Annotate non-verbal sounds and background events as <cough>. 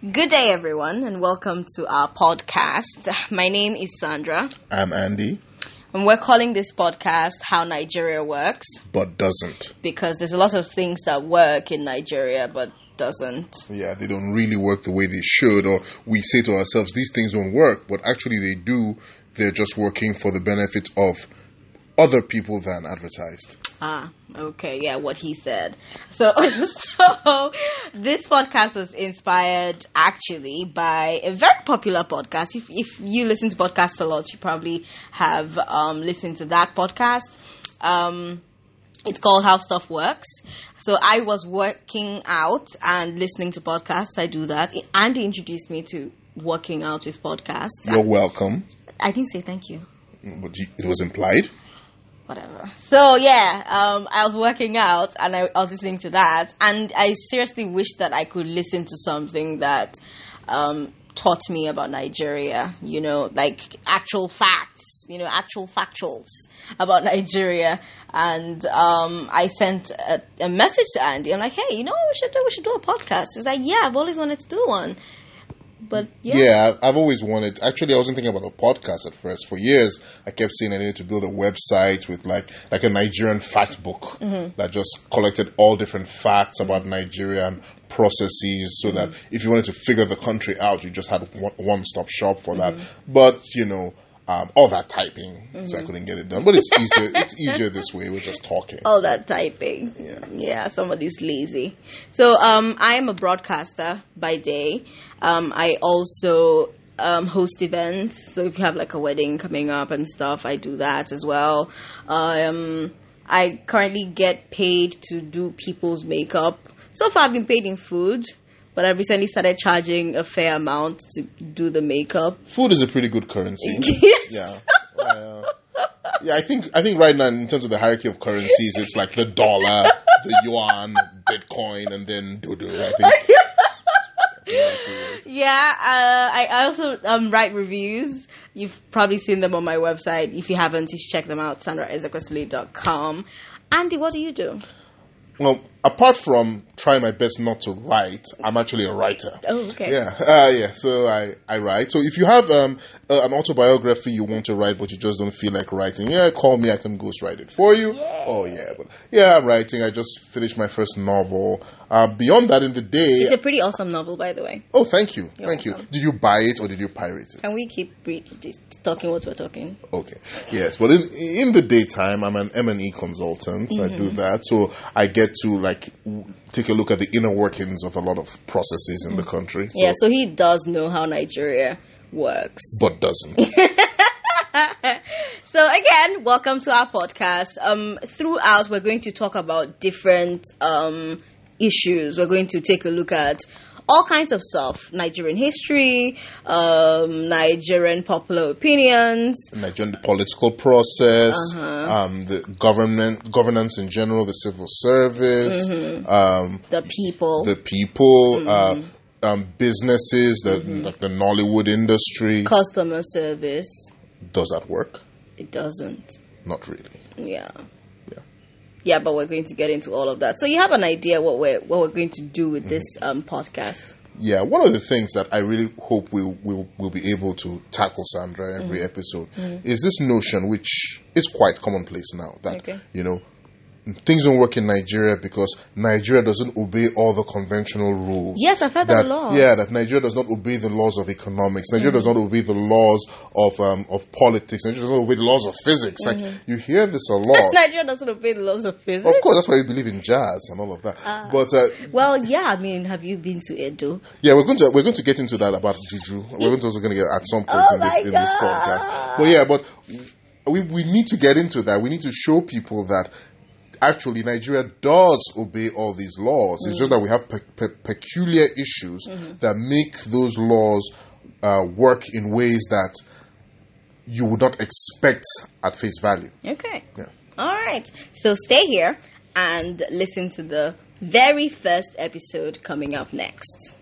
Good day, everyone, and welcome to our podcast. <laughs> My name is Sandra, I'm Andy, and we're calling this podcast How Nigeria Works but doesn't. because there's a lot of things that work in Nigeria but doesn't. Yeah, they don't really work the way they should, or we say to ourselves, these things don't work, but actually they do. They're just working for the benefit of other people than advertised. Ah, okay, yeah, what he said. So, <laughs> so this podcast was inspired actually by a very popular podcast. If if you listen to podcasts a lot, you probably have um, listened to that podcast. Um, it's called How Stuff Works. So I was working out and listening to podcasts. I do that. Andy introduced me to working out with podcasts. You're welcome, I didn't say thank you. but it was implied. Whatever. So yeah, um, I was working out and I, I was listening to that, and I seriously wish that I could listen to something that um, taught me about Nigeria. You know, like actual facts. You know, actual factuals about <laughs> Nigeria. And um, I sent a, a message to Andy. I'm like, hey, you know what we should do? We should do a podcast. He's like, yeah, I've always wanted to do one. But yeah. Yeah, I've always wanted. Actually, I wasn't thinking about a podcast at first. For years, I kept saying I needed to build a website with like like a Nigerian fact book mm-hmm. that just collected all different facts about Nigeria and processes, so that mm-hmm. if you wanted to figure the country out, you just had one stop shop for that. Mm-hmm. But you know. Um, all that typing, so I couldn't get it done. But it's easier. it's easier this way. We're just talking. all that typing. Yeah. Yeah, somebody's lazy. So um I am a broadcaster by day. Um I also um host events. So if you have like a wedding coming up and stuff, I do that as well. Um I currently get paid to do people's makeup. So far I've been paid in food, but I recently started charging a fair amount to do the makeup. Food is a pretty good currency. <laughs> yes. Yeah. Uh, yeah, I think I think right now in terms of the hierarchy of currencies, it's like the dollar, the yuan, Bitcoin, and then dodo. I think. <laughs> Yeah, uh, I I also um, write reviews. You've probably seen them on my website. If you haven't, you should check them out, sandraezekwesili.com. Andy, what do you do? Well, apart from trying my best not to write, I'm actually a writer. Oh, okay. Yeah, uh, yeah. So I, I write. So if you have um, uh, an autobiography you want to write, but you just don't feel like writing, yeah, call me. I can ghost write it for you. Oh yeah, but yeah, I'm writing. I just finished my first novel. Uh, beyond that, in the day, It's a pretty awesome novel, by the way. oh, thank you, You're thank you. Did you buy it or did you pirate it? Can we keep re- just talking what we're talking? Okay. Yes, but in in the daytime, I'm an M and E consultant. I do that, so I get to like w- take a look at the inner workings of a lot of processes in the country. So, Yeah, so he does know how Nigeria works. but doesn't. <laughs> So again, welcome to our podcast. Um, throughout, we're going to talk about different um, issues. We're going to take a look at all kinds of stuff: Nigerian history, um, Nigerian popular opinions, Nigerian political process, Uh-huh. um, the government governance in general, the civil service, um, the people. the people, Mm-hmm. uh, um, businesses, the like the Nollywood industry. customer service. Does that work? It doesn't. Not really. Yeah. Yeah. But we're going to get into all of that. So you have an idea what we're what we're going to do with mm-hmm. this um, podcast. Yeah, one of the things that I really hope we'll, we'll, we'll be able to tackle, Sandra, every mm-hmm. episode mm-hmm. is this notion, which is quite commonplace now, that, Okay. you know, things don't work in Nigeria because Nigeria doesn't obey all the conventional rules. Yes, I've heard that, a lot. Yeah, that Nigeria does not obey the laws of economics. Nigeria does not obey the laws of um, of politics. Nigeria does not obey the laws of physics. Like you hear this a lot. <laughs> Nigeria doesn't obey the laws of physics. of course, that's why we believe in jazz and all of that. but uh, Well, yeah. I mean, have you been to Edo? yeah, we're going to we're going to get into that about juju. We're going to also going to get at some point Oh in this my in this podcast. But yeah, but we we need to get into that. We need to show people that actually Nigeria does obey all these laws. It's just that we have pe- pe- peculiar issues that make those laws uh, work in ways that you would not expect at face value. Okay. Yeah. All right. So stay here and listen to the very first episode coming up next.